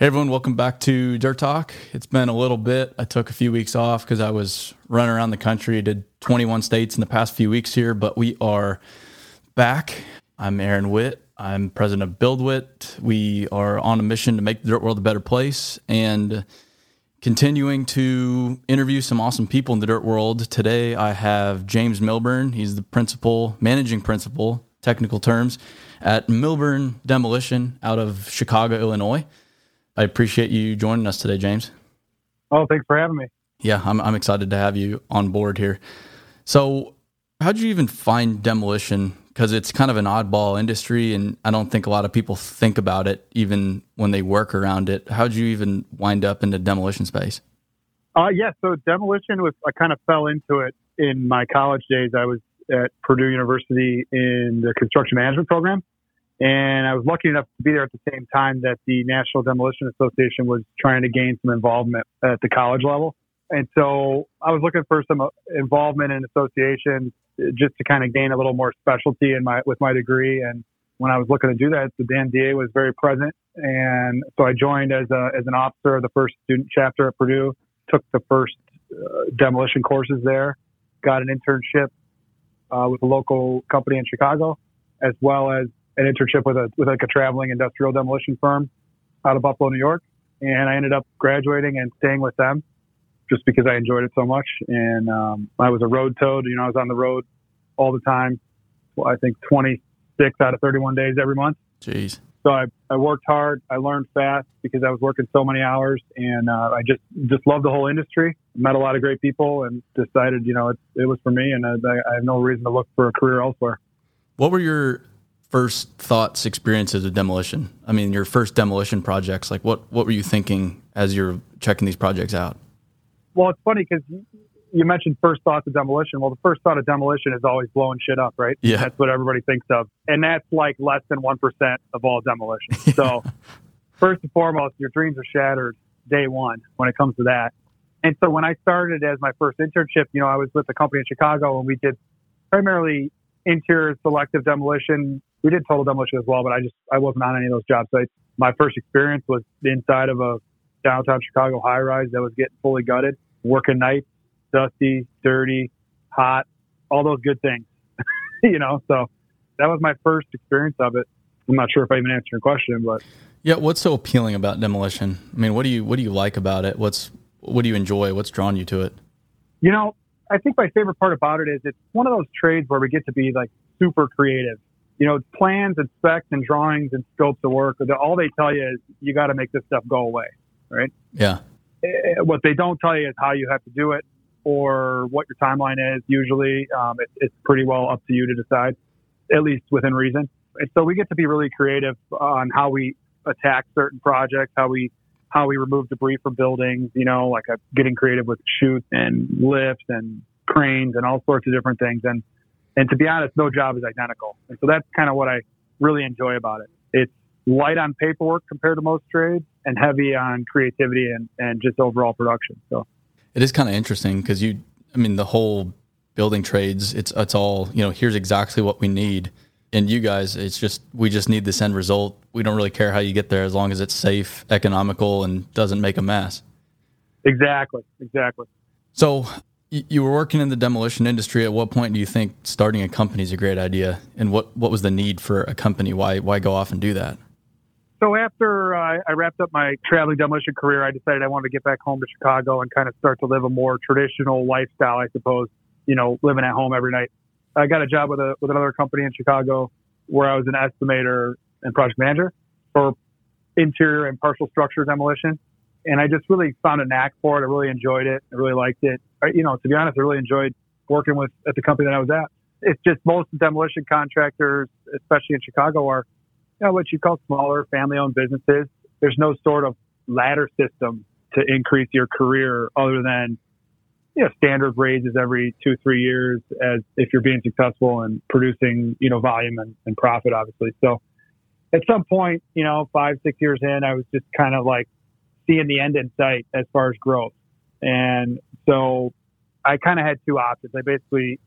Hey everyone, welcome back to Dirt Talk. It's been a little bit. I took a few weeks off because I was running around the country. Did 21 states in the past few weeks here, but we are back. I'm Aaron Witt. I'm president of BuildWitt. We are on a mission to make the dirt world a better place and continuing to interview some awesome people in the dirt world. Today I have James Milburn. He's the principal, managing principal, technical terms, at Milburn Demolition out of Chicago, Illinois. I appreciate you joining us today, James. Oh, thanks for having me. Yeah, I'm, I'm excited to have you on board here. So, how'd you even find demolition? Because it's kind of an oddball industry, and I don't think a lot of people think about it even when they work around it. How'd you even wind up in the demolition space? Uh, yeah, so demolition was, I kind of fell into it in my college days. I was at Purdue University in the construction management program. And I was lucky enough to be there at the same time that the National Demolition Association was trying to gain some involvement at the college level. And so I was looking for some involvement in associations just to kind of gain a little more specialty in my, with my degree. And when I was looking to do that, the NDA was very present. And so I joined as a, as an officer of the first student chapter at Purdue, took the first uh, demolition courses there, got an internship uh, with a local company in Chicago, as well as an internship with a with like a traveling industrial demolition firm out of Buffalo, New York, and I ended up graduating and staying with them just because I enjoyed it so much. And um, I was a road toad. You know, I was on the road all the time. Well, I think 26 out of 31 days every month. Jeez. So I, I worked hard. I learned fast because I was working so many hours, and uh, I just just loved the whole industry. Met a lot of great people, and decided you know it, it was for me, and I, I have no reason to look for a career elsewhere. What were your first thoughts, experiences of demolition? I mean, your first demolition projects. Like, what what were you thinking as you're checking these projects out? Well, it's funny because you mentioned first thoughts of demolition. Well, the first thought of demolition is always blowing shit up, right? Yeah, that's what everybody thinks of, and that's like less than one percent of all demolition. So, first and foremost, your dreams are shattered day one when it comes to that. And so, when I started as my first internship, you know, I was with a company in Chicago, and we did primarily interior selective demolition. We did total demolition as well, but I just I wasn't on any of those job sites. My first experience was inside of a downtown Chicago high rise that was getting fully gutted, working nights, dusty, dirty, hot, all those good things. you know, so that was my first experience of it. I'm not sure if I even answered your question, but yeah, what's so appealing about demolition? I mean, what do you what do you like about it? What's what do you enjoy? What's drawn you to it? You know, I think my favorite part about it is it's one of those trades where we get to be like super creative. You know, plans and specs and drawings and scopes of work, all they tell you is you got to make this stuff go away, right? Yeah. Eh, what they don't tell you is how you have to do it or what your timeline is. Usually, um, it, it's pretty well up to you to decide, at least within reason. And so we get to be really creative on how we attack certain projects, how we how we remove debris from buildings, you know, like uh, getting creative with chutes and lifts and cranes and all sorts of different things. And, and to be honest, no job is identical. And so that's kind of what I really enjoy about it. It's light on paperwork compared to most trades and heavy on creativity and, and just overall production. So it is kind of interesting because you, I mean, the whole building trades, it's, it's all, you know, here's exactly what we need and you guys, it's just we just need this end result. We don't really care how you get there as long as it's safe, economical, and doesn't make a mess. Exactly, exactly. So you were working in the demolition industry. At what point do you think starting a company is a great idea? And what, what was the need for a company? Why, why go off and do that? So after uh, I wrapped up my traveling demolition career, I decided I wanted to get back home to Chicago and kind of start to live a more traditional lifestyle, I suppose. You know, living at home every night. I got a job with a with another company in Chicago where I was an estimator and project manager for interior and partial structure demolition. And I just really found a knack for it. I really enjoyed it. I really liked it. I, you know, to be honest, I really enjoyed working with at the company that I was at. It's just most demolition contractors, especially in Chicago, are you know, what you call smaller family-owned businesses. There's no sort of ladder system to increase your career other than you know standard raises every two three years as if you're being successful and producing you know volume and, and profit obviously so at some point you know five six years in i was just kind of like seeing the end in sight as far as growth and so i kind of had two options i basically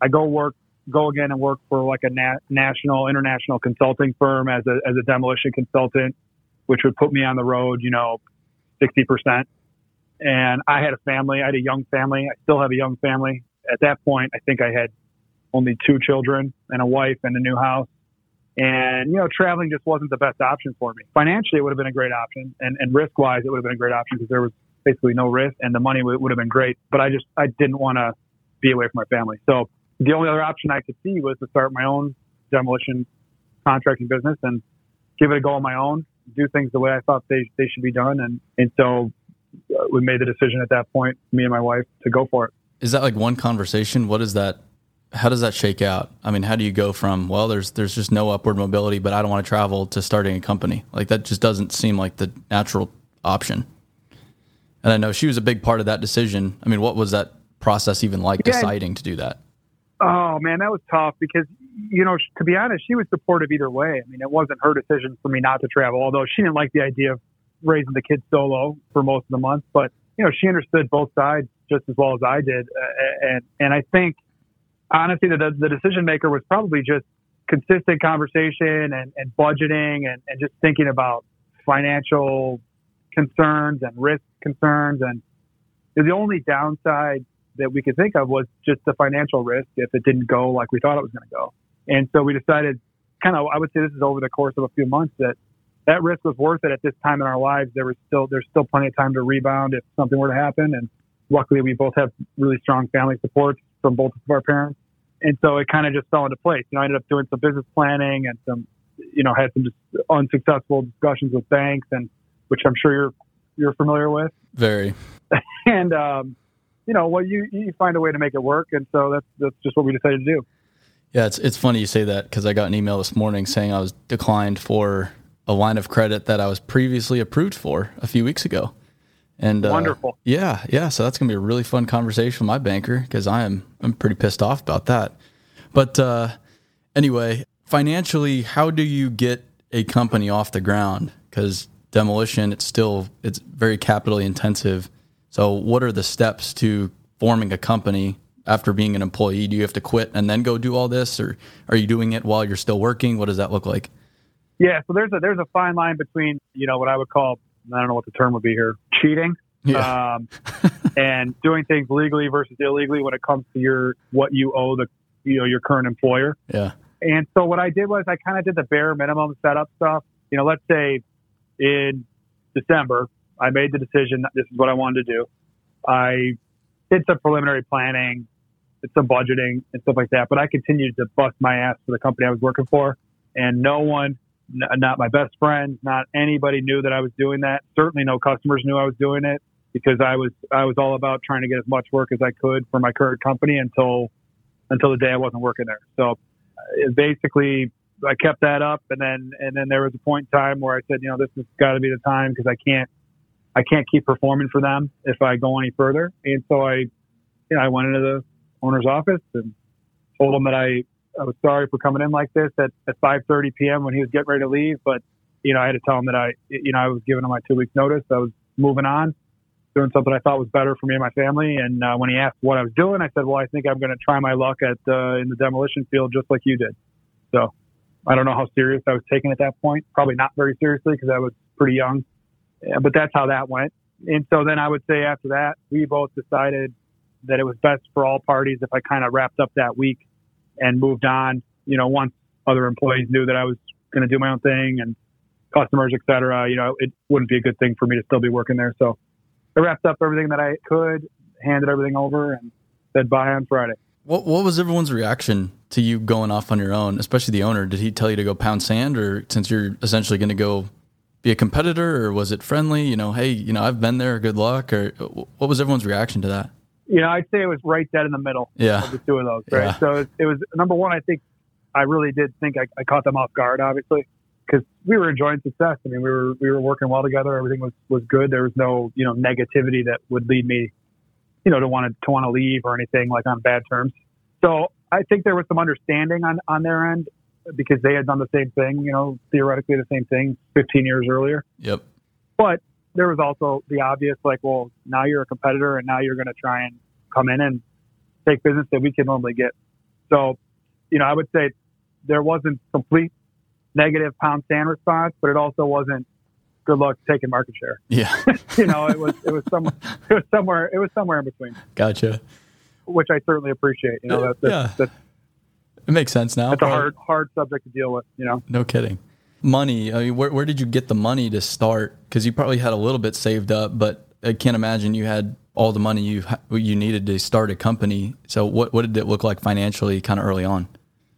i go work go again and work for like a na- national international consulting firm as a as a demolition consultant which would put me on the road you know 60% and I had a family. I had a young family. I still have a young family. At that point, I think I had only two children and a wife and a new house. And, you know, traveling just wasn't the best option for me. Financially, it would have been a great option. And, and risk wise, it would have been a great option because there was basically no risk and the money would, would have been great. But I just, I didn't want to be away from my family. So the only other option I could see was to start my own demolition contracting business and give it a go on my own, do things the way I thought they, they should be done. And, and so uh, we made the decision at that point, me and my wife, to go for it. Is that like one conversation? What is that? How does that shake out? I mean, how do you go from well, there's there's just no upward mobility, but I don't want to travel to starting a company? Like that just doesn't seem like the natural option. And I know she was a big part of that decision. I mean, what was that process even like yeah, deciding to do that? Oh man, that was tough because you know, to be honest, she was supportive either way. I mean, it wasn't her decision for me not to travel, although she didn't like the idea of raising the kids solo for most of the month, but you know, she understood both sides just as well as I did. Uh, and, and I think honestly, the, the decision maker was probably just consistent conversation and, and budgeting and, and just thinking about financial concerns and risk concerns. And the only downside that we could think of was just the financial risk if it didn't go like we thought it was going to go. And so we decided kind of, I would say this is over the course of a few months that that risk was worth it at this time in our lives. There was still there's still plenty of time to rebound if something were to happen, and luckily we both have really strong family support from both of our parents, and so it kind of just fell into place. You know, I ended up doing some business planning and some, you know, had some just unsuccessful discussions with banks, and which I'm sure you're you're familiar with. Very. and um, you know, well, you you find a way to make it work, and so that's that's just what we decided to do. Yeah, it's it's funny you say that because I got an email this morning saying I was declined for a line of credit that I was previously approved for a few weeks ago. And uh, wonderful. Yeah, yeah. So that's gonna be a really fun conversation with my banker because I am I'm pretty pissed off about that. But uh, anyway, financially, how do you get a company off the ground? Because demolition, it's still it's very capitally intensive. So what are the steps to forming a company after being an employee? Do you have to quit and then go do all this, or are you doing it while you're still working? What does that look like? Yeah, so there's a there's a fine line between you know what I would call I don't know what the term would be here cheating yeah. um, and doing things legally versus illegally when it comes to your what you owe the you know your current employer. Yeah. And so what I did was I kind of did the bare minimum setup stuff. You know, let's say in December I made the decision that this is what I wanted to do. I did some preliminary planning, did some budgeting and stuff like that, but I continued to bust my ass for the company I was working for, and no one not my best friends, not anybody knew that I was doing that. Certainly no customers knew I was doing it because I was I was all about trying to get as much work as I could for my current company until until the day I wasn't working there. So uh, basically I kept that up and then and then there was a point in time where I said, you know, this has got to be the time because I can't I can't keep performing for them if I go any further. And so I you know, I went into the owner's office and told him that I I was sorry for coming in like this at, at 5:30 p.m. when he was getting ready to leave, but you know I had to tell him that I you know I was giving him my two weeks notice. I was moving on, doing something I thought was better for me and my family. And uh, when he asked what I was doing, I said, well, I think I'm going to try my luck at uh, in the demolition field just like you did. So I don't know how serious I was taking at that point. Probably not very seriously because I was pretty young. But that's how that went. And so then I would say after that, we both decided that it was best for all parties if I kind of wrapped up that week and moved on. You know, once other employees knew that I was going to do my own thing and customers, et cetera, you know, it wouldn't be a good thing for me to still be working there. So I wrapped up everything that I could, handed everything over, and said bye on Friday. What What was everyone's reaction to you going off on your own, especially the owner? Did he tell you to go pound sand, or since you're essentially going to go be a competitor, or was it friendly? You know, hey, you know, I've been there. Good luck. Or what was everyone's reaction to that? You know, I'd say it was right dead in the middle. Yeah, of the two of those. Right. Yeah. So it, it, was number one. I think I really did think I, I caught them off guard, obviously, because we were enjoying success. I mean, we were we were working well together. Everything was was good. There was no you know negativity that would lead me, you know, to want to to want to leave or anything like on bad terms. So I think there was some understanding on on their end because they had done the same thing, you know, theoretically the same thing 15 years earlier. Yep. But there was also the obvious, like, well, now you're a competitor and now you're going to try and come in and take business that we can normally get. So, you know, I would say there wasn't complete negative pound sand response, but it also wasn't good luck taking market share. Yeah. you know, it was, it was some, it was somewhere, it was somewhere in between. Gotcha. Which I certainly appreciate. You know, yeah. That's, it makes sense now. It's a hard, hard subject to deal with, you know? No kidding. Money. I mean, where, where did you get the money to start? Because you probably had a little bit saved up, but I can't imagine you had all the money you you needed to start a company. So what what did it look like financially, kind of early on?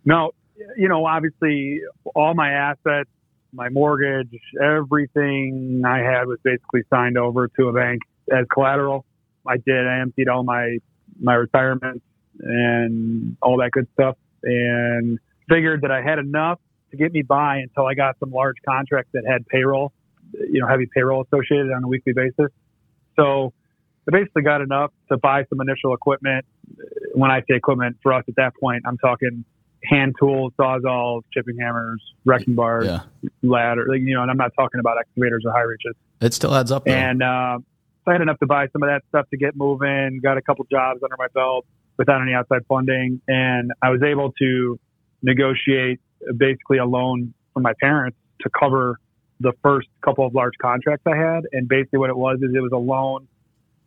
No, you know, obviously, all my assets, my mortgage, everything I had was basically signed over to a bank as collateral. I did. I emptied all my my retirement and all that good stuff and figured that I had enough to get me by until I got some large contracts that had payroll, you know, heavy payroll associated on a weekly basis. So I basically got enough to buy some initial equipment. When I say equipment for us at that point, I'm talking hand tools, sawzalls, chipping hammers, wrecking bars, yeah. ladder, you know, and I'm not talking about excavators or high reaches. It still adds up. Though. And uh, I had enough to buy some of that stuff to get moving, got a couple jobs under my belt, without any outside funding. And I was able to negotiate basically a loan from my parents to cover the first couple of large contracts I had. And basically what it was is it was a loan.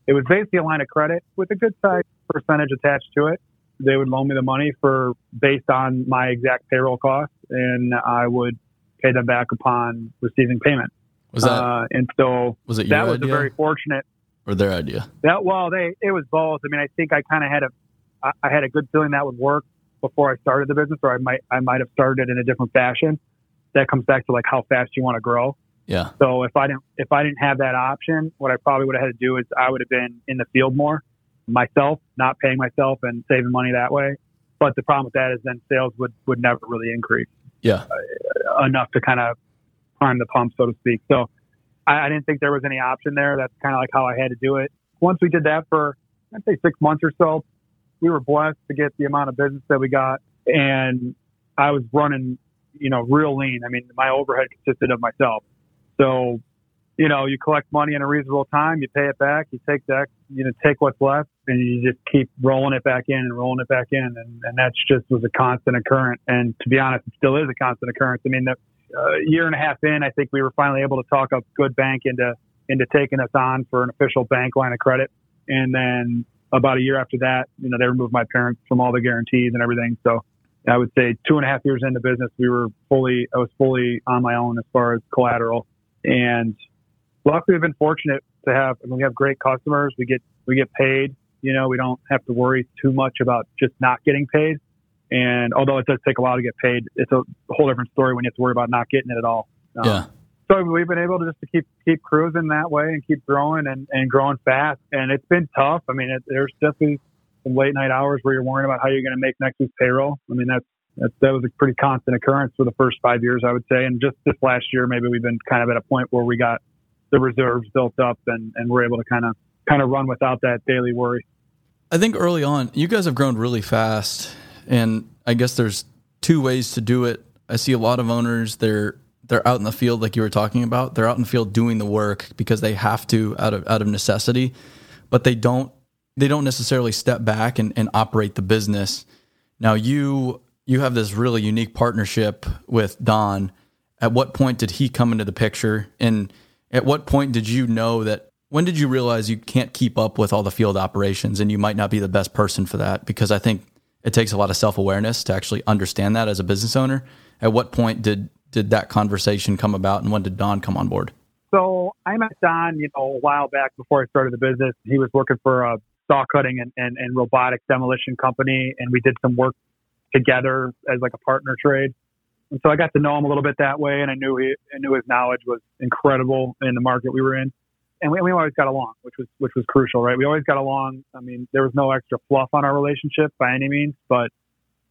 It was basically a line of credit with a good size percentage attached to it. They would loan me the money for based on my exact payroll costs and I would pay them back upon receiving payment. Was that, uh, and so was it that was idea? a very fortunate or their idea? That well, they it was both. I mean, I think I kind of had a I had a good feeling that would work before I started the business, or I might I might have started it in a different fashion. That comes back to like how fast you want to grow. Yeah. So if I didn't if I didn't have that option, what I probably would have had to do is I would have been in the field more myself, not paying myself and saving money that way. But the problem with that is then sales would would never really increase. Yeah. Uh, enough to kind of prime the pump, so to speak. So I, I didn't think there was any option there. That's kind of like how I had to do it. Once we did that for I'd say six months or so, we were blessed to get the amount of business that we got, and I was running, you know, real lean. I mean, my overhead consisted of myself. So, you know, you collect money in a reasonable time, you pay it back, you take that, you know, take what's left, and you just keep rolling it back in and rolling it back in, and and that's just was a constant occurrence. And to be honest, it still is a constant occurrence. I mean, the uh, year and a half in, I think we were finally able to talk a good bank into into taking us on for an official bank line of credit. And then about a year after that, you know, they removed my parents from all the guarantees and everything. So I would say two and a half years into business, we were fully, I was fully on my own as far as collateral. And luckily, we've been fortunate to have, I mean, we have great customers. We get, we get paid. You know, we don't have to worry too much about just not getting paid. And although it does take a while to get paid, it's a whole different story when you have to worry about not getting it at all. Um, yeah so we've been able to just to keep keep cruising that way and keep growing and, and growing fast. And it's been tough. I mean, it, there's definitely some late night hours where you're worrying about how you're going to make next week's payroll. I mean, that's, that's that was a pretty constant occurrence for the first five years, I would say. And just this last year, maybe we've been kind of at a point where we got the reserves built up and, and we're able to kind of kind of run without that daily worry. I think early on, you guys have grown really fast, and I guess there's two ways to do it. I see a lot of owners they're they're out in the field like you were talking about. They're out in the field doing the work because they have to out of out of necessity, but they don't they don't necessarily step back and, and operate the business. Now you you have this really unique partnership with Don. At what point did he come into the picture? And at what point did you know that when did you realize you can't keep up with all the field operations and you might not be the best person for that? Because I think it takes a lot of self awareness to actually understand that as a business owner. At what point did did that conversation come about, and when did Don come on board? So I met Don, you know, a while back before I started the business. He was working for a saw cutting and, and, and robotic demolition company, and we did some work together as like a partner trade. And so I got to know him a little bit that way, and I knew he, I knew his knowledge was incredible in the market we were in and we, we always got along, which was which was crucial, right? We always got along. I mean, there was no extra fluff on our relationship by any means, but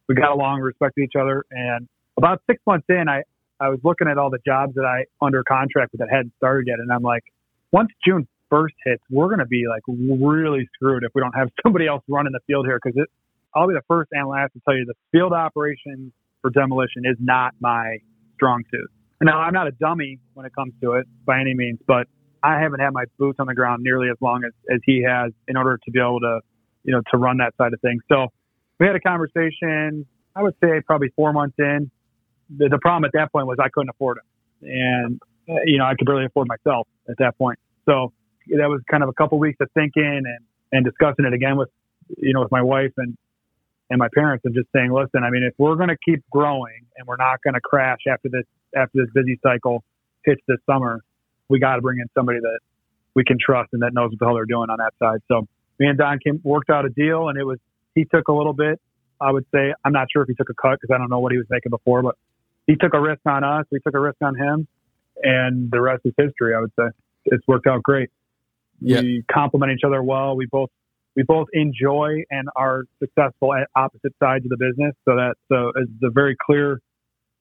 we got along, respected each other. And about six months in, I I was looking at all the jobs that I under contract with that hadn't started yet, and I'm like, once June first hits, we're going to be like really screwed if we don't have somebody else running the field here because I'll be the first and last to tell you the field operations for demolition is not my strong suit. Now, I'm not a dummy when it comes to it by any means, but I haven't had my boots on the ground nearly as long as, as he has in order to be able to, you know, to run that side of things. So we had a conversation, I would say probably four months in. The, the problem at that point was I couldn't afford him. And, uh, you know, I could barely afford myself at that point. So that was kind of a couple weeks of thinking and, and discussing it again with, you know, with my wife and, and my parents and just saying, listen, I mean, if we're going to keep growing and we're not going to crash after this, after this busy cycle hits this summer, we got to bring in somebody that we can trust and that knows what the hell they're doing on that side. So me and Don came, worked out a deal, and it was he took a little bit. I would say I'm not sure if he took a cut because I don't know what he was making before, but he took a risk on us. We took a risk on him, and the rest is history. I would say it's worked out great. We complement each other well. We both we both enjoy and are successful at opposite sides of the business. So that so it's a very clear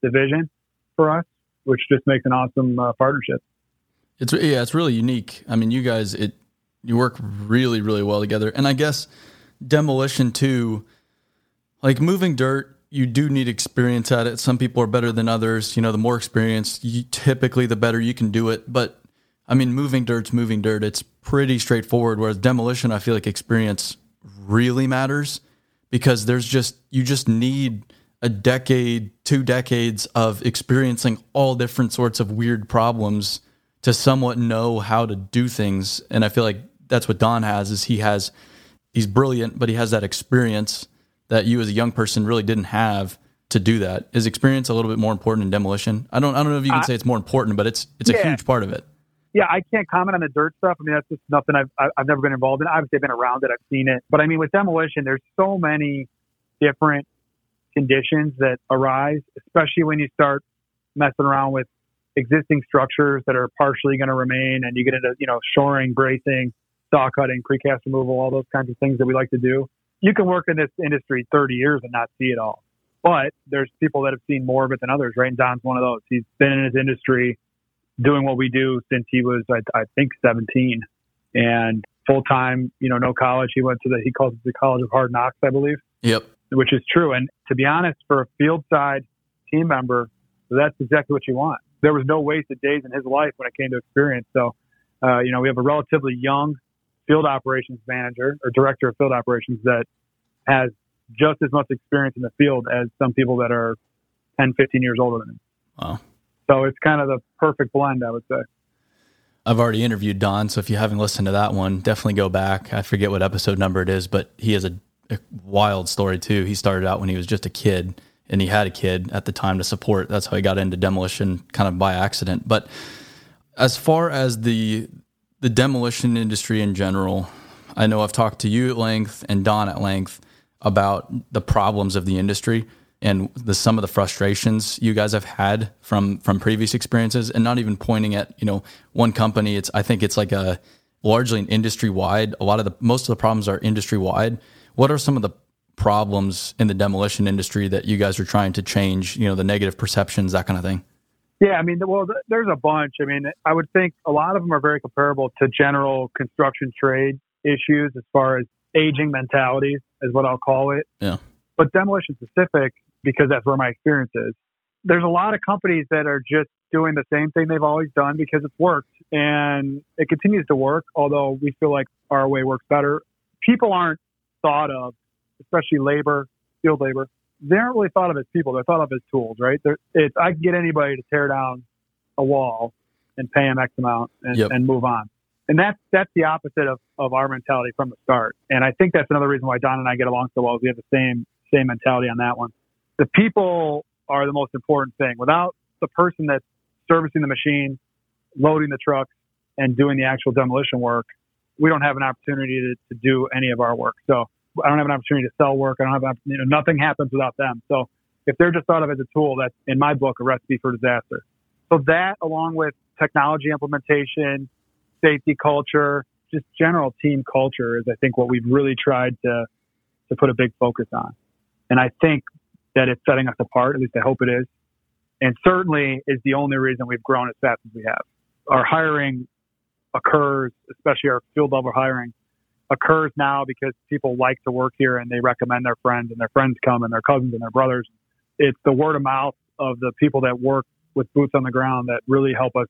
division for us, which just makes an awesome uh, partnership. It's yeah, it's really unique. I mean, you guys, it you work really, really well together, and I guess demolition too. Like moving dirt, you do need experience at it. Some people are better than others. You know, the more experience, you, typically the better you can do it. But I mean, moving dirt's moving dirt. It's pretty straightforward. Whereas demolition, I feel like experience really matters because there's just you just need a decade, two decades of experiencing all different sorts of weird problems to somewhat know how to do things. And I feel like that's what Don has is he has he's brilliant, but he has that experience that you as a young person really didn't have to do that. Is experience a little bit more important in demolition? I don't I don't know if you can uh, say it's more important, but it's it's yeah. a huge part of it. Yeah, I can't comment on the dirt stuff. I mean, that's just nothing I've I've never been involved in. Obviously, I've been around it, I've seen it, but I mean, with demolition, there's so many different conditions that arise, especially when you start messing around with existing structures that are partially going to remain, and you get into you know shoring, bracing, saw cutting, precast removal, all those kinds of things that we like to do. You can work in this industry 30 years and not see it all, but there's people that have seen more of it than others. Right, and Don's one of those. He's been in his industry doing what we do since he was, I, I think, 17, and full time. You know, no college. He went to the he calls it the College of Hard Knocks, I believe. Yep. Which is true. And to be honest, for a field side team member, that's exactly what you want there was no wasted days in his life when it came to experience. So, uh, you know, we have a relatively young field operations manager or director of field operations that has just as much experience in the field as some people that are 10, 15 years older than him. Wow. So it's kind of the perfect blend, I would say. I've already interviewed Don, so if you haven't listened to that one, definitely go back. I forget what episode number it is, but he has a, a wild story too. He started out when he was just a kid and he had a kid at the time to support. That's how he got into demolition, kind of by accident. But as far as the the demolition industry in general, I know I've talked to you at length and Don at length about the problems of the industry and the some of the frustrations you guys have had from from previous experiences and not even pointing at you know one company it's i think it's like a largely an industry wide a lot of the most of the problems are industry wide what are some of the problems in the demolition industry that you guys are trying to change? You know, the negative perceptions, that kind of thing. Yeah, I mean, well, there's a bunch. I mean, I would think a lot of them are very comparable to general construction trade issues as far as aging mentalities, is what I'll call it. Yeah. But demolition specific, because that's where my experience is. There's a lot of companies that are just doing the same thing they've always done because it's worked and it continues to work, although we feel like our way works better. People aren't thought of especially labor, field labor, they aren't really thought of as people. They're thought of as tools, right? They're, it's, I can get anybody to tear down a wall and pay them X amount and, yep. and move on. And that's that's the opposite of, of our mentality from the start. And I think that's another reason why Don and I get along so well. Is we have the same same mentality on that one. The people are the most important thing. Without the person that's servicing the machine, loading the truck, and doing the actual demolition work, we don't have an opportunity to, to do any of our work. So I don't have an opportunity to sell work. I don't have you know, nothing happens without them. So if they're just thought of as a tool, that's in my book a recipe for disaster. So that, along with technology implementation, safety culture, just general team culture, is I think what we've really tried to to put a big focus on. And I think that it's setting us apart. At least I hope it is. And certainly is the only reason we've grown as fast as we have. Our hiring occurs, especially our field level hiring, occurs now because people like to work here and they recommend their friends and their friends come and their cousins and their brothers. It's the word of mouth of the people that work with boots on the ground that really help us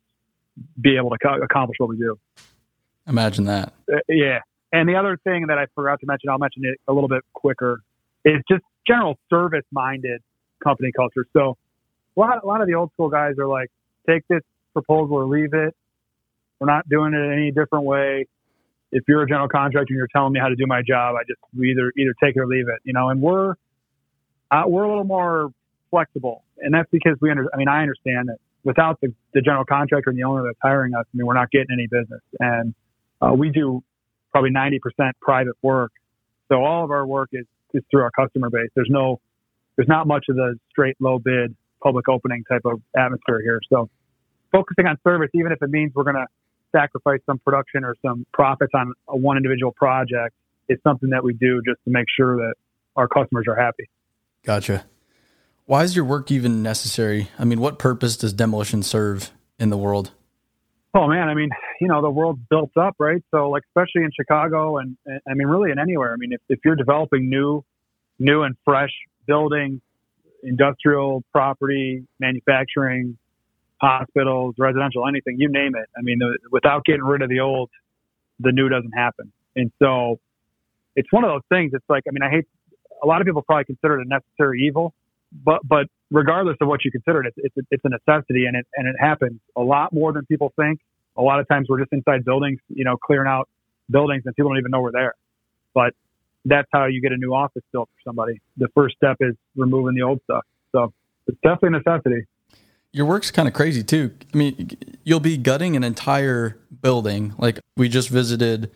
be able to co- accomplish what we do. Imagine that. Uh, yeah. And the other thing that I forgot to mention, I'll mention it a little bit quicker, is just general service minded company culture. So a lot, a lot of the old school guys are like, take this proposal or leave it. We're not doing it any different way. If you're a general contractor and you're telling me how to do my job, I just either either take it or leave it. You know, and we're uh, we're a little more flexible, and that's because we under. I mean, I understand that without the, the general contractor and the owner that's hiring us, I mean, we're not getting any business, and uh, we do probably 90% private work. So all of our work is, is through our customer base. There's no, there's not much of the straight low bid public opening type of atmosphere here. So focusing on service, even if it means we're going to sacrifice some production or some profits on a one individual project, is something that we do just to make sure that our customers are happy. Gotcha. Why is your work even necessary? I mean, what purpose does demolition serve in the world? Oh man, I mean, you know, the world's built up, right? So like, especially in Chicago and, and I mean, really in anywhere. I mean, if, if you're developing new, new and fresh buildings, industrial property, manufacturing, hospitals, residential, anything, you name it. I mean, without getting rid of the old, the new doesn't happen. And so it's one of those things. It's like, I mean, I hate, a lot of people probably consider it a necessary evil, but, but regardless of what you consider it, it's, it's, it's a necessity and it, and it happens a lot more than people think. A lot of times we're just inside buildings, you know, clearing out buildings and people don't even know we're there. But that's how you get a new office built for somebody. The first step is removing the old stuff. So it's definitely a necessity. Your work's kind of crazy too. I mean, you'll be gutting an entire building. Like we just visited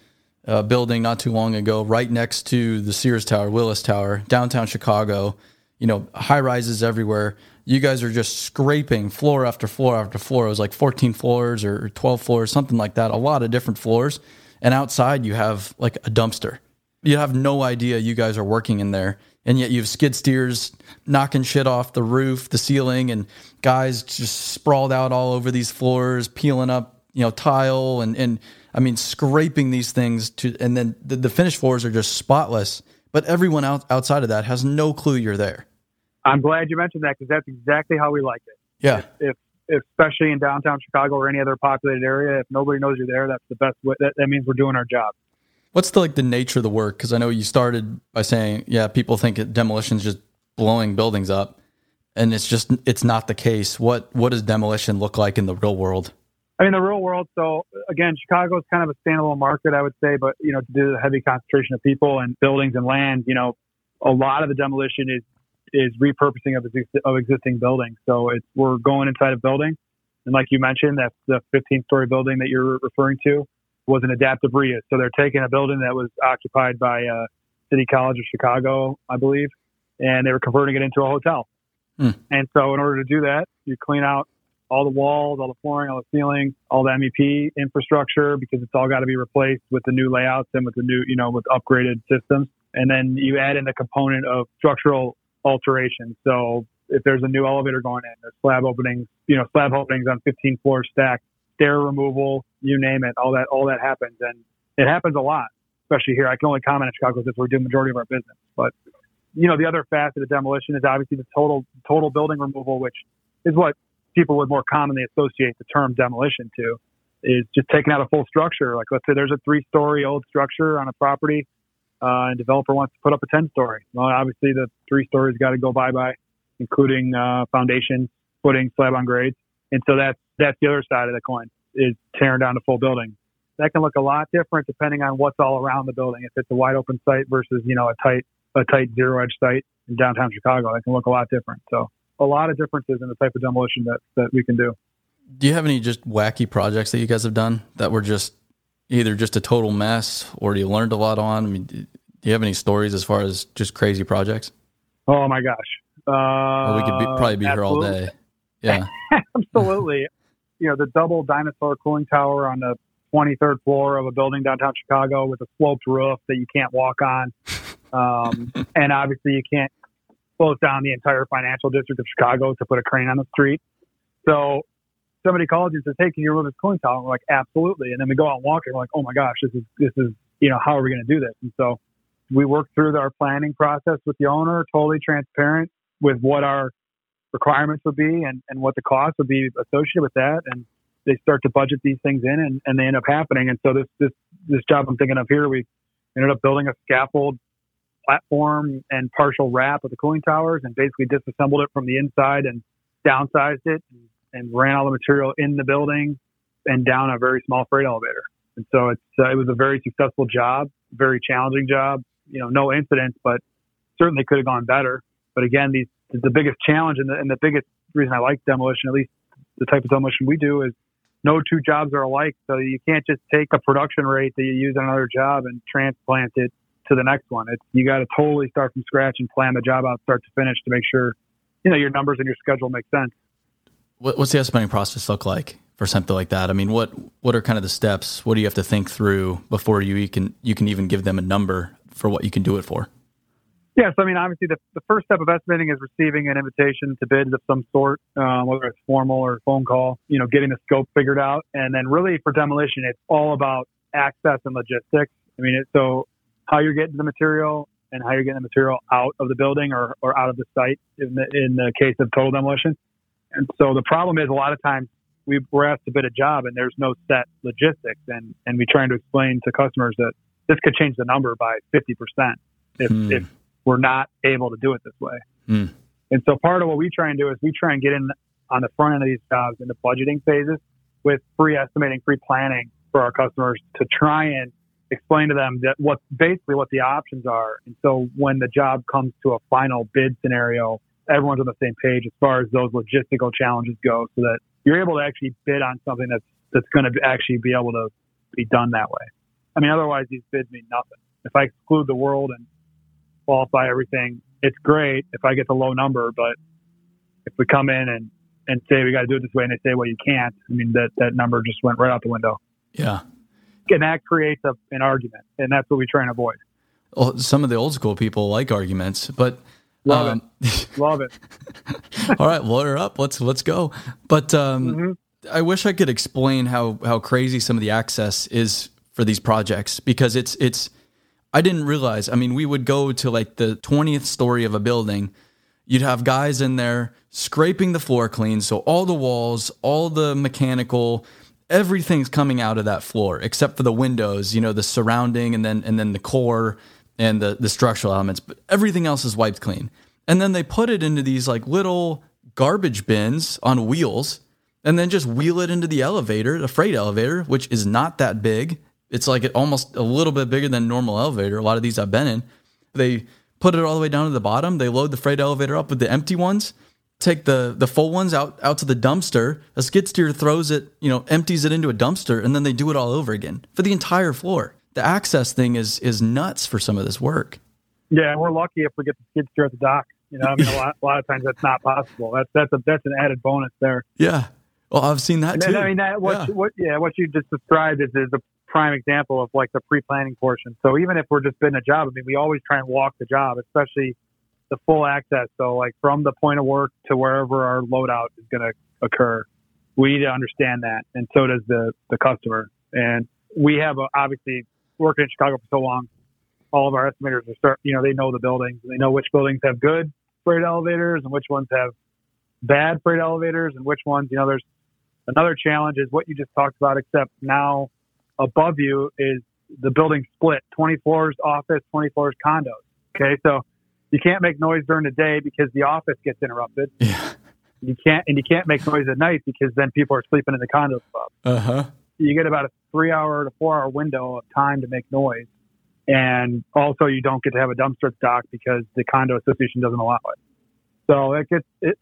a building not too long ago, right next to the Sears Tower, Willis Tower, downtown Chicago. You know, high rises everywhere. You guys are just scraping floor after floor after floor. It was like 14 floors or 12 floors, something like that. A lot of different floors. And outside, you have like a dumpster you have no idea you guys are working in there and yet you have skid steers knocking shit off the roof the ceiling and guys just sprawled out all over these floors peeling up you know tile and and i mean scraping these things to and then the, the finished floors are just spotless. But everyone out, outside of that has no clue you're there. I'm glad you mentioned that because that's exactly how we like it. Yeah. If, if especially in downtown chicago or any other populated area if nobody knows you're there that's the best way that, that means we're doing our job What's the like the nature of the work? Because I know you started by saying, yeah, people think demolition is just blowing buildings up, and it's just it's not the case. What what does demolition look like in the real world? I mean, the real world. So again, Chicago is kind of a standalone market, I would say, but you know, due to the heavy concentration of people and buildings and land, you know, a lot of the demolition is is repurposing of, of existing buildings. So it's we're going inside a building, and like you mentioned, that's the 15 story building that you're referring to was an adaptive reuse. So they're taking a building that was occupied by uh, City College of Chicago, I believe, and they were converting it into a hotel. Hmm. And so in order to do that, you clean out all the walls, all the flooring, all the ceiling, all the MEP infrastructure because it's all got to be replaced with the new layouts and with the new, you know, with upgraded systems. And then you add in the component of structural alteration. So if there's a new elevator going in, there's slab openings, you know, slab openings on 15 floors stacked stair removal, you name it, all that, all that happens. And it happens a lot, especially here. I can only comment in Chicago because we do the majority of our business. But, you know, the other facet of demolition is obviously the total, total building removal, which is what people would more commonly associate the term demolition to is just taking out a full structure. Like let's say there's a three story old structure on a property, uh, and developer wants to put up a 10 story. Well, obviously the three stories got to go bye bye, including, uh, foundation, footing, slab on grades. And so that's, that's the other side of the coin is tearing down the full building. that can look a lot different depending on what's all around the building. If it's a wide open site versus you know a tight a tight zero edge site in downtown Chicago, that can look a lot different. So a lot of differences in the type of demolition that that we can do. Do you have any just wacky projects that you guys have done that were just either just a total mess or you learned a lot on? I mean, do you have any stories as far as just crazy projects? Oh my gosh. Uh, well, we could be, probably be absolutely. here all day. Yeah. absolutely. You know, the double dinosaur cooling tower on the 23rd floor of a building downtown Chicago with a sloped roof that you can't walk on. Um, and obviously, you can't close down the entire financial district of Chicago to put a crane on the street. So somebody calls you and says, "Hey, can you remove this cooling tower?" And we're like, "Absolutely." And then we go out and walk, and we're like, "Oh my gosh, this is this is you know how are we going to do this?" And so we work through our planning process with the owner, totally transparent with what our requirements would be and, and what the cost would be associated with that. And they start to budget these things in and, and they end up happening. And so this, this, this job I'm thinking of here, we ended up building a scaffold platform and partial wrap of the cooling towers and basically disassembled it from the inside and downsized it and, and ran all the material in the building and down a very small freight elevator. And so it's, uh, it was a very successful job, very challenging job, you know, no incidents, but certainly could have gone better. But again, these, the biggest challenge and the, and the biggest reason I like demolition, at least the type of demolition we do is no two jobs are alike. So you can't just take a production rate that you use on another job and transplant it to the next one. It's you got to totally start from scratch and plan the job out start to finish to make sure you know your numbers and your schedule make sense. What's the estimating process look like for something like that? I mean, what what are kind of the steps? What do you have to think through before you can you can even give them a number for what you can do it for? Yes, I mean, obviously, the, the first step of estimating is receiving an invitation to bid of some sort, uh, whether it's formal or phone call, you know, getting the scope figured out. And then, really, for demolition, it's all about access and logistics. I mean, it, so how you're getting the material and how you're getting the material out of the building or, or out of the site in the, in the case of total demolition. And so the problem is a lot of times we, we're asked to bid a job and there's no set logistics. And, and we're trying to explain to customers that this could change the number by 50% if, hmm. if we're not able to do it this way. Hmm. And so part of what we try and do is we try and get in on the front end of these jobs in the budgeting phases with pre-estimating, pre-planning for our customers to try and explain to them that what basically what the options are. And so when the job comes to a final bid scenario, everyone's on the same page as far as those logistical challenges go, so that you're able to actually bid on something that's that's going to actually be able to be done that way. I mean, otherwise these bids mean nothing. If I exclude the world and qualify everything, it's great if I get the low number, but if we come in and and say we got to do it this way, and they say, well, you can't. I mean, that that number just went right out the window. Yeah, and that creates a, an argument, and that's what we try and avoid. Well, some of the old school people like arguments, but love um, it, love it. all right, load up. Let's let's go. But um, mm-hmm. I wish I could explain how how crazy some of the access is for these projects because it's it's. I didn't realize. I mean, we would go to like the twentieth story of a building. You'd have guys in there scraping the floor clean, so all the walls, all the mechanical everything's coming out of that floor except for the windows, you know, the surrounding and then and then the core and the the structural elements, but everything else is wiped clean. And then they put it into these like little garbage bins on wheels and then just wheel it into the elevator, the freight elevator, which is not that big. It's like almost a little bit bigger than normal elevator. A lot of these I've been in. They put it all the way down to the bottom. They load the freight elevator up with the empty ones take the the full ones out out to the dumpster. A skid steer throws it, you know, empties it into a dumpster, and then they do it all over again for the entire floor. The access thing is is nuts for some of this work. Yeah, we're lucky if we get the skid steer at the dock. You know, I mean, a lot, a lot of times that's not possible. That's that's a that's an added bonus there. Yeah. Well, I've seen that too. I mean, that what yeah. what yeah what you just described is, is a prime example of like the pre planning portion. So even if we're just bidding a job, I mean, we always try and walk the job, especially the full access. So like from the point of work to wherever our loadout is going to occur, we need to understand that, and so does the the customer. And we have a, obviously working in Chicago for so long, all of our estimators are start, you know, they know the buildings, they know which buildings have good freight elevators and which ones have bad freight elevators, and which ones, you know, there's another challenge is what you just talked about, except now above you is the building split 20 floors office, 20 floors condos. Okay. So you can't make noise during the day because the office gets interrupted. Yeah. You can't, and you can't make noise at night because then people are sleeping in the condo club. Uh huh. You get about a three hour to four hour window of time to make noise. And also you don't get to have a dumpster stock because the condo association doesn't allow it. So it gets, it,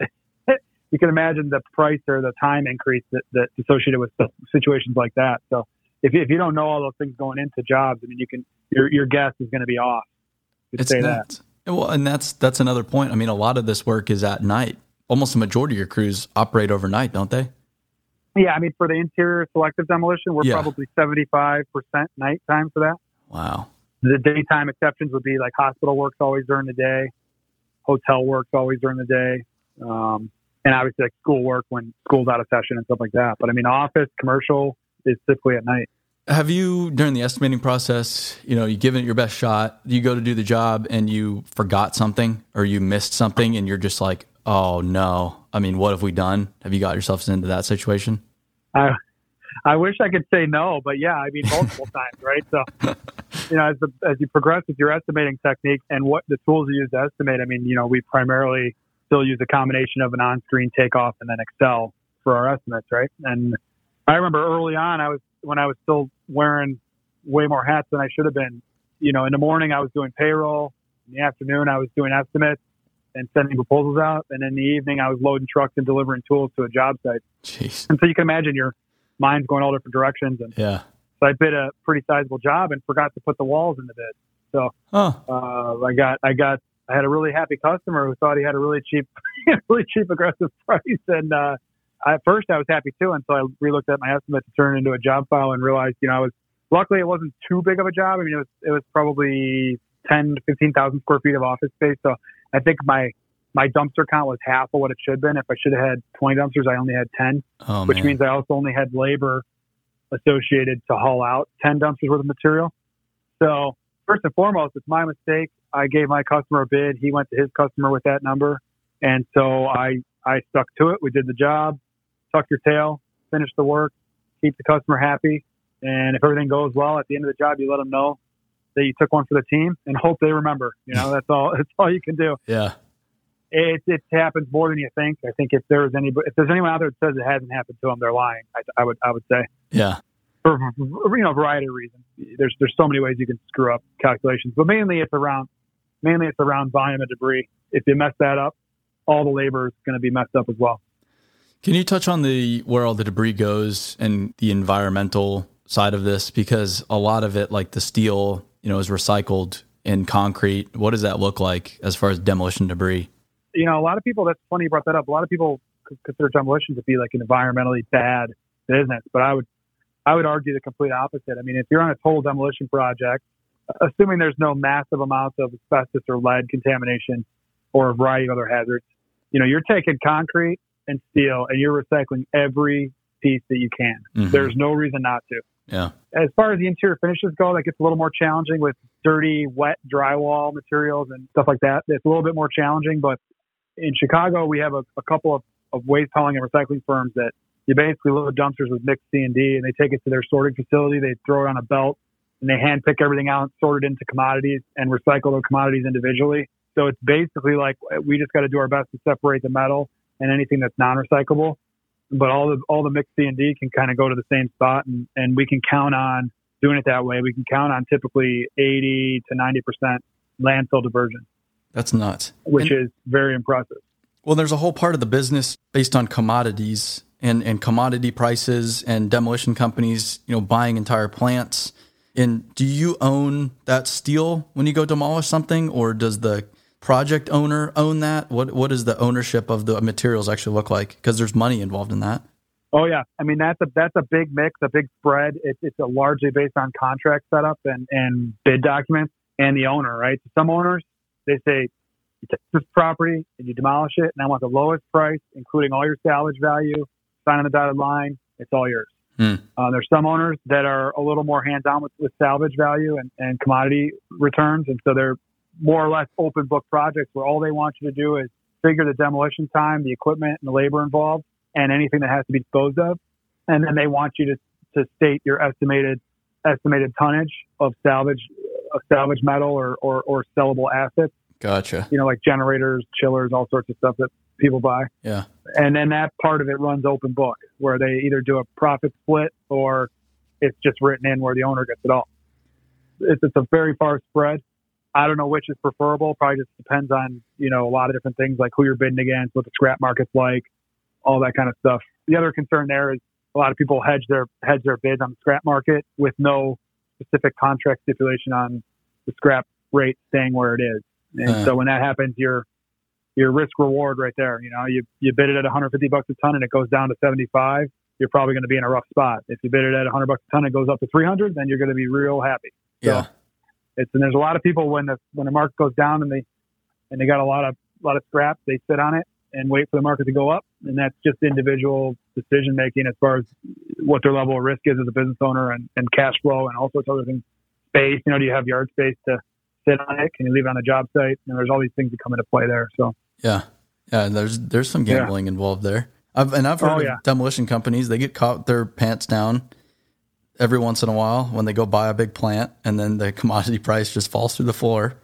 you can imagine the price or the time increase that, that's associated with situations like that. So if you, if you don't know all those things going into jobs, I mean, you can, your, your guess is going to be off. It's say that. Well, and that's, that's another point. I mean, a lot of this work is at night. Almost the majority of your crews operate overnight, don't they? Yeah, I mean, for the interior selective demolition, we're yeah. probably 75% nighttime for that. Wow. The daytime exceptions would be like hospital work's always during the day, hotel work's always during the day, um, and obviously like school work when school's out of session and stuff like that. But I mean, office, commercial is typically at night. Have you, during the estimating process, you know, you given it your best shot, you go to do the job and you forgot something or you missed something and you're just like, oh no, I mean, what have we done? Have you got yourselves into that situation? I, I wish I could say no, but yeah, I mean, multiple times, right? So, you know, as the, as you progress with your estimating technique and what the tools you use to estimate, I mean, you know, we primarily still use a combination of an on-screen takeoff and then Excel for our estimates, right? And I remember early on, I was when I was still wearing way more hats than I should have been. You know, in the morning I was doing payroll. In the afternoon I was doing estimates and sending proposals out. And in the evening, I was loading trucks and delivering tools to a job site. Jeez. And so you can imagine your mind's going all different directions. And yeah. So I bid a pretty sizable job and forgot to put the walls in the bid. So huh. uh, I got, I got, I had a really happy customer who thought he had a really cheap, really cheap aggressive price. And uh, at first I was happy too. And so I relooked at my estimate to turn it into a job file and realized, you know, I was luckily it wasn't too big of a job. I mean, it was, it was probably 10 to 15,000 square feet of office space. So I think my my dumpster count was half of what it should have been. If I should have had 20 dumpsters, I only had 10, oh, which means I also only had labor associated to haul out 10 dumpsters worth of material. So first and foremost, it's my mistake. I gave my customer a bid. He went to his customer with that number. And so I, I stuck to it. We did the job, tuck your tail, finish the work, keep the customer happy. And if everything goes well at the end of the job, you let them know that you took one for the team and hope they remember. You know, that's all. That's all you can do. Yeah. It, it happens more than you think. I think if there's any, if there's anyone out there that says it hasn't happened to them, they're lying. I, I would, I would say. Yeah. For you know, a variety of reasons. There's there's so many ways you can screw up calculations, but mainly it's around, mainly it's around volume of debris. If you mess that up, all the labor is going to be messed up as well. Can you touch on the where all the debris goes and the environmental side of this? Because a lot of it, like the steel you know, is recycled in concrete? What does that look like as far as demolition debris? You know, a lot of people, that's funny you brought that up. A lot of people consider demolition to be like an environmentally bad business, but I would, I would argue the complete opposite. I mean, if you're on a total demolition project, assuming there's no massive amounts of asbestos or lead contamination or a variety of other hazards, you know, you're taking concrete and steel and you're recycling every piece that you can. Mm-hmm. There's no reason not to. Yeah. As far as the interior finishes go, that gets a little more challenging with dirty, wet drywall materials and stuff like that. It's a little bit more challenging, but in Chicago, we have a, a couple of, of waste hauling and recycling firms that you basically load dumpsters with mixed C and D, and they take it to their sorting facility. They throw it on a belt, and they hand pick everything out, sort it into commodities, and recycle those commodities individually. So it's basically like we just got to do our best to separate the metal and anything that's non-recyclable but all the all the mixed C and D can kind of go to the same spot, and and we can count on doing it that way. We can count on typically 80 to 90 percent landfill diversion. That's nuts. Which and, is very impressive. Well, there's a whole part of the business based on commodities and and commodity prices and demolition companies, you know, buying entire plants. And do you own that steel when you go demolish something, or does the project owner own that? What what does the ownership of the materials actually look like? Because there's money involved in that. Oh yeah, I mean that's a that's a big mix, a big spread. It's it's largely based on contract setup and and bid documents and the owner, right? Some owners they say you take this property and you demolish it, and I want the lowest price, including all your salvage value. Sign on the dotted line, it's all yours. Hmm. Uh, there's some owners that are a little more hands on with, with salvage value and, and commodity returns, and so they're more or less open book projects where all they want you to do is figure the demolition time, the equipment and the labor involved, and anything that has to be disposed of. And then they want you to, to state your estimated estimated tonnage of salvage of salvage metal or, or, or sellable assets. Gotcha. You know, like generators, chillers, all sorts of stuff that people buy. Yeah. And then that part of it runs open book where they either do a profit split or it's just written in where the owner gets it all. It's, it's a very far spread. I don't know which is preferable. Probably just depends on you know a lot of different things like who you're bidding against, what the scrap market's like, all that kind of stuff. The other concern there is a lot of people hedge their hedge their bids on the scrap market with no specific contract stipulation on the scrap rate staying where it is. And uh. so when that happens, your your risk reward right there. You know, you you bid it at 150 bucks a ton and it goes down to 75. You're probably going to be in a rough spot. If you bid it at 100 bucks a ton and it goes up to 300, then you're going to be real happy. Yeah. It's and there's a lot of people when the when the market goes down and they and they got a lot of a lot of scrap, they sit on it and wait for the market to go up, and that's just individual decision making as far as what their level of risk is as a business owner and, and cash flow and all sorts of other things. Space, you know, do you have yard space to sit on it? Can you leave it on a job site? And there's all these things that come into play there. So yeah, yeah, there's there's some gambling yeah. involved there. I've, and I've oh, heard oh, yeah. demolition companies they get caught their pants down every once in a while when they go buy a big plant and then the commodity price just falls through the floor.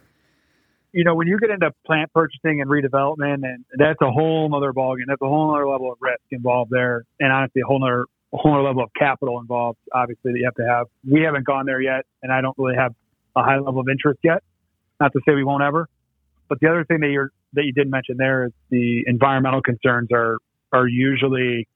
You know, when you get into plant purchasing and redevelopment, and that's a whole other ballgame. That's a whole other level of risk involved there, and honestly, a whole other a whole other level of capital involved. Obviously, that you have to have. We haven't gone there yet, and I don't really have a high level of interest yet. Not to say we won't ever, but the other thing that you're that you didn't mention there is the environmental concerns are are usually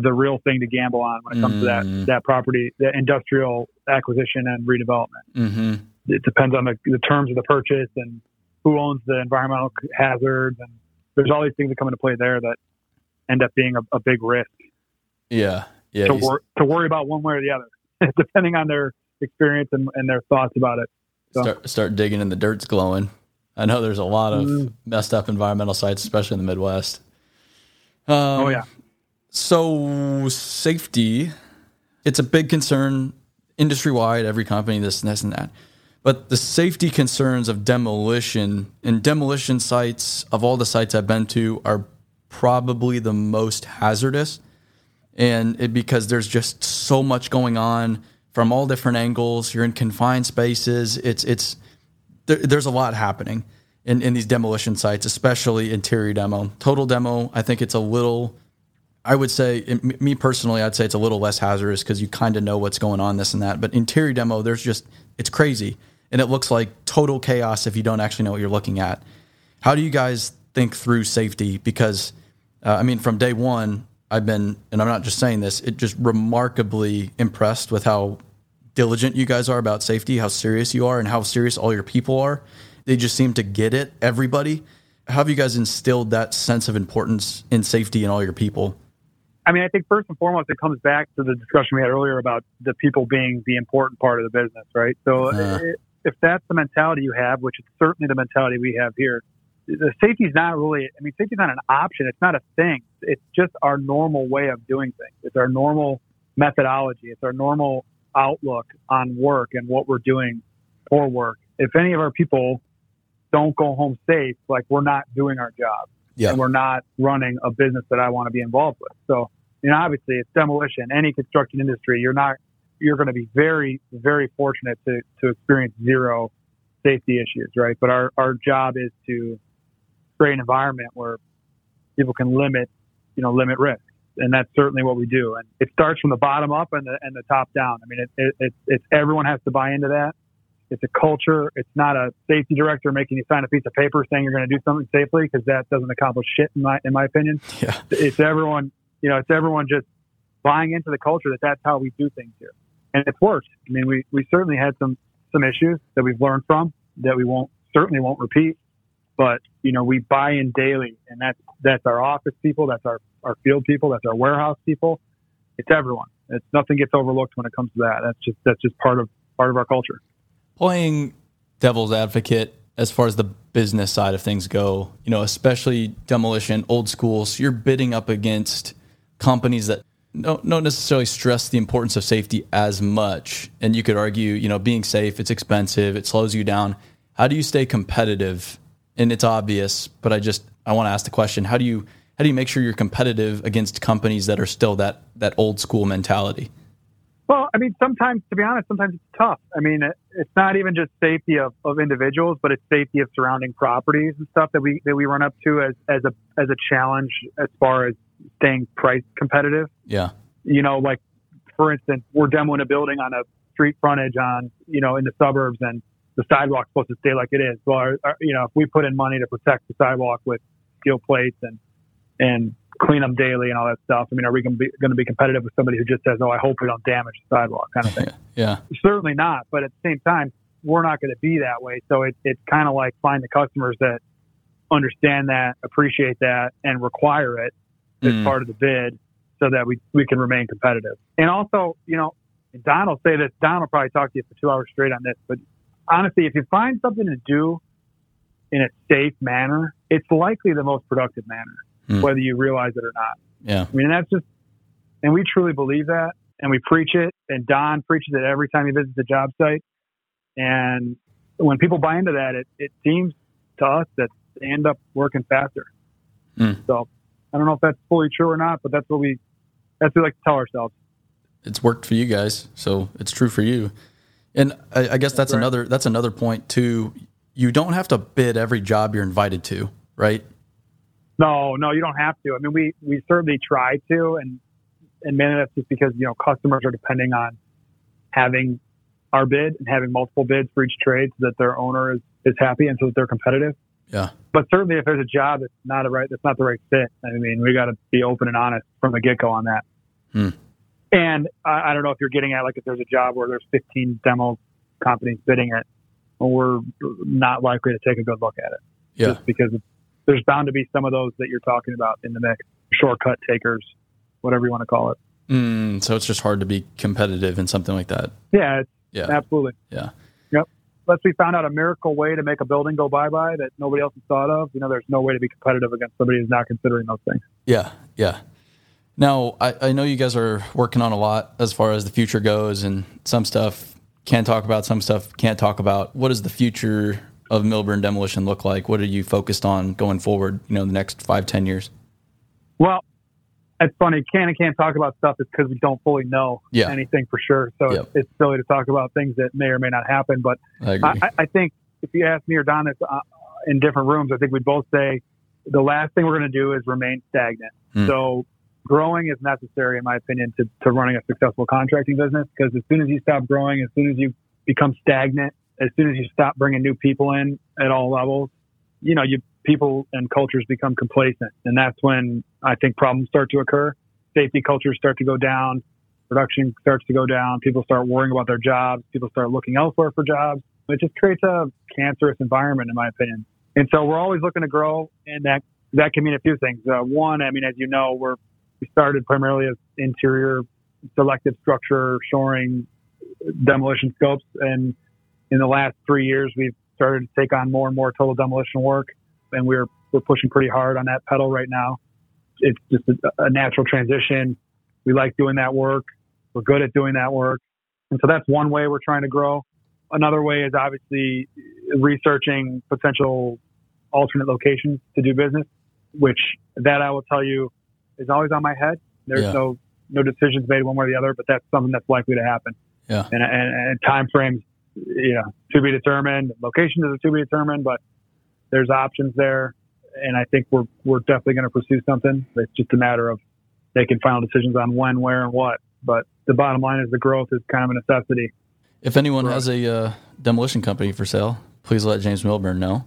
the real thing to gamble on when it comes mm. to that mm. that property, the industrial acquisition and redevelopment. Mm-hmm. It depends on the, the terms of the purchase and who owns the environmental hazards, and there's all these things that come into play there that end up being a, a big risk. Yeah, yeah. To, wor- to worry about one way or the other, depending on their experience and, and their thoughts about it. So. Start start digging and the dirt's glowing. I know there's a lot of mm. messed up environmental sites, especially in the Midwest. Um, oh yeah. So safety, it's a big concern industry wide. Every company, this and this and that. But the safety concerns of demolition and demolition sites of all the sites I've been to are probably the most hazardous, and it, because there's just so much going on from all different angles. You're in confined spaces. It's it's there, there's a lot happening in, in these demolition sites, especially interior demo. Total demo, I think it's a little, I would say, me personally, I'd say it's a little less hazardous because you kind of know what's going on, this and that. But interior demo, there's just, it's crazy. And it looks like total chaos if you don't actually know what you're looking at. How do you guys think through safety? Because, uh, I mean, from day one, I've been, and I'm not just saying this, it just remarkably impressed with how diligent you guys are about safety, how serious you are, and how serious all your people are. They just seem to get it, everybody. How have you guys instilled that sense of importance in safety in all your people? I mean, I think first and foremost, it comes back to the discussion we had earlier about the people being the important part of the business, right? So uh, if that's the mentality you have, which is certainly the mentality we have here, the safety is not really, I mean, safety is not an option. It's not a thing. It's just our normal way of doing things. It's our normal methodology. It's our normal outlook on work and what we're doing for work. If any of our people don't go home safe, like we're not doing our job. Yeah. And we're not running a business that I want to be involved with. So, you know, obviously it's demolition, any construction industry, you're not, you're going to be very, very fortunate to, to experience zero safety issues, right? But our, our job is to create an environment where people can limit, you know, limit risk and that's certainly what we do. And it starts from the bottom up and the and the top down. I mean, it, it, it, it's everyone has to buy into that. It's a culture. It's not a safety director making you sign a piece of paper saying you're going to do something safely because that doesn't accomplish shit in my in my opinion. Yeah. It's everyone. You know, it's everyone just buying into the culture that that's how we do things here, and it's worked. I mean, we we certainly had some some issues that we've learned from that we won't certainly won't repeat. But you know, we buy in daily, and that's that's our office people, that's our our field people, that's our warehouse people. It's everyone. It's nothing gets overlooked when it comes to that. That's just that's just part of part of our culture. Playing devil's advocate as far as the business side of things go, you know, especially demolition, old schools, you're bidding up against companies that don't, don't necessarily stress the importance of safety as much. And you could argue, you know, being safe, it's expensive, it slows you down. How do you stay competitive? And it's obvious, but I just I want to ask the question: How do you how do you make sure you're competitive against companies that are still that that old school mentality? Well, I mean, sometimes, to be honest, sometimes it's tough. I mean, it, it's not even just safety of, of individuals, but it's safety of surrounding properties and stuff that we that we run up to as as a as a challenge as far as staying price competitive. Yeah. You know, like for instance, we're demoing a building on a street frontage on, you know, in the suburbs and the sidewalk's supposed to stay like it is. Well, our, our, you know, if we put in money to protect the sidewalk with steel plates and, and clean them daily and all that stuff, I mean, are we going to be, going to be competitive with somebody who just says, oh, I hope we don't damage the sidewalk kind of thing? yeah. Certainly not. But at the same time, we're not going to be that way. So it, it's kind of like find the customers that understand that, appreciate that, and require it as Mm. part of the bid so that we, we can remain competitive. And also, you know, Don will say this, Don will probably talk to you for two hours straight on this, but honestly, if you find something to do in a safe manner, it's likely the most productive manner, Mm. whether you realize it or not. Yeah. I mean, that's just, and we truly believe that, and we preach it, and Don preaches it every time he visits a job site. And when people buy into that, it, it seems to us that they end up working faster. Mm. So I don't know if that's fully true or not, but that's what we that's what we like to tell ourselves. It's worked for you guys, so it's true for you. And I, I guess that's right. another that's another point too. You don't have to bid every job you're invited to, right? No, no, you don't have to. I mean, we we certainly try to, and and mainly that's just because you know customers are depending on having our bid and having multiple bids for each trade so that their owner is is happy and so that they're competitive. Yeah. But certainly, if there's a job that's not a right, that's not the right fit. I mean, we got to be open and honest from the get go on that. Hmm. And I, I don't know if you're getting at like if there's a job where there's 15 demo companies bidding it, we're not likely to take a good look at it Yeah. just because it's, there's bound to be some of those that you're talking about in the mix, shortcut takers, whatever you want to call it. Mm, so it's just hard to be competitive in something like that. Yeah, it's, Yeah. absolutely. Yeah. Yep. Unless we found out a miracle way to make a building go bye bye that nobody else has thought of, you know, there's no way to be competitive against somebody who's not considering those things. Yeah, yeah. Now, I, I know you guys are working on a lot as far as the future goes, and some stuff can't talk about, some stuff can't talk about. What does the future of Milburn Demolition look like? What are you focused on going forward? You know, the next five, ten years. Well, it's funny. Can and can't talk about stuff is because we don't fully know Yeah. anything for sure. So Yep. it's, silly to talk about things that may or may not happen. But I. I, I think if you ask me or Don uh, in different rooms, I think we'd both say the last thing we're going to do is remain stagnant. Hmm. So growing is necessary, in my opinion, to, to running a successful contracting business. Because as soon as you stop growing, as soon as you become stagnant, as soon as you stop bringing new people in at all levels, you know, you people and cultures become complacent, and that's when I think problems start to occur. Safety cultures start to go down, production starts to go down. People start worrying about their jobs. People start looking elsewhere for jobs. It just creates a cancerous environment, in my opinion. And so we're always looking to grow, and that that can mean a few things. Uh, one, I mean, as you know, we're we started primarily as interior selective structure shoring demolition scopes, and in the last three years, we've started to take on more and more total demolition work, and we're we're pushing pretty hard on that pedal right now. It's just a, a natural transition. We like doing that work. We're good at doing that work, and so that's one way we're trying to grow. Another way is obviously researching potential alternate locations to do business, which that I will tell you is always on my head. There's Yeah. no no decisions made one way or the other, but that's something that's likely to happen. Yeah. And, and, and time frames, you know, to be determined. Locations is to be determined, but there's options there, and I think we're we're definitely going to pursue something. It's just a matter of making final decisions on when, where, and what. But the bottom line is the growth is kind of a necessity. If anyone Right. has a uh, demolition company for sale, please let James Milburn know.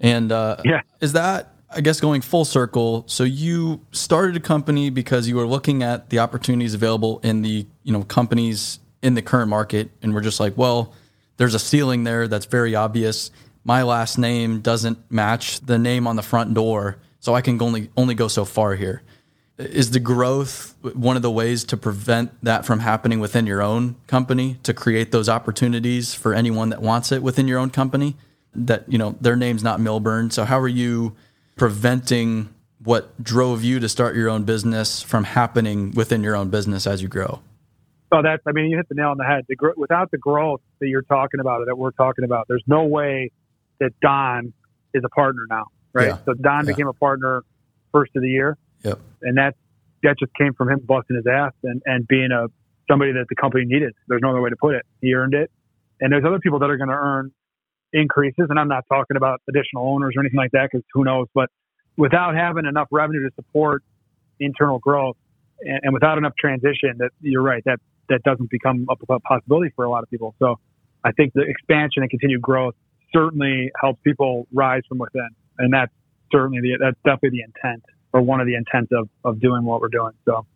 And uh, Yeah. is that, I guess, going full circle? So you started a company because you were looking at the opportunities available in the you know companies in the current market, and we're just like, well, there's a ceiling there that's very obvious. My last name doesn't match the name on the front door, so I can only only go so far here. Is the growth one of the ways to prevent that from happening within your own company to create those opportunities for anyone that wants it within your own company? That you know their name's not milburn so how are you preventing what drove you to start your own business from happening within your own business as you grow Oh, that's, I mean, you hit the nail on the head. The, gr- without the growth that you're talking about, or that we're talking about, there's no way that Don is a partner now, right? Yeah. So Don Yeah. became a partner first of the year, yep and that that just came from him busting his ass and, and being a somebody that the company needed. There's no other way to put it. He earned it, and there's other people that are going to earn increases, and I'm not talking about additional owners or anything like that because who knows. But without having enough revenue to support internal growth, and, and without enough transition, that you're right that that doesn't become a possibility for a lot of people. So I think the expansion and continued growth certainly helps people rise from within. And that's certainly the, that's definitely the intent or one of the intents of, of doing what we're doing. So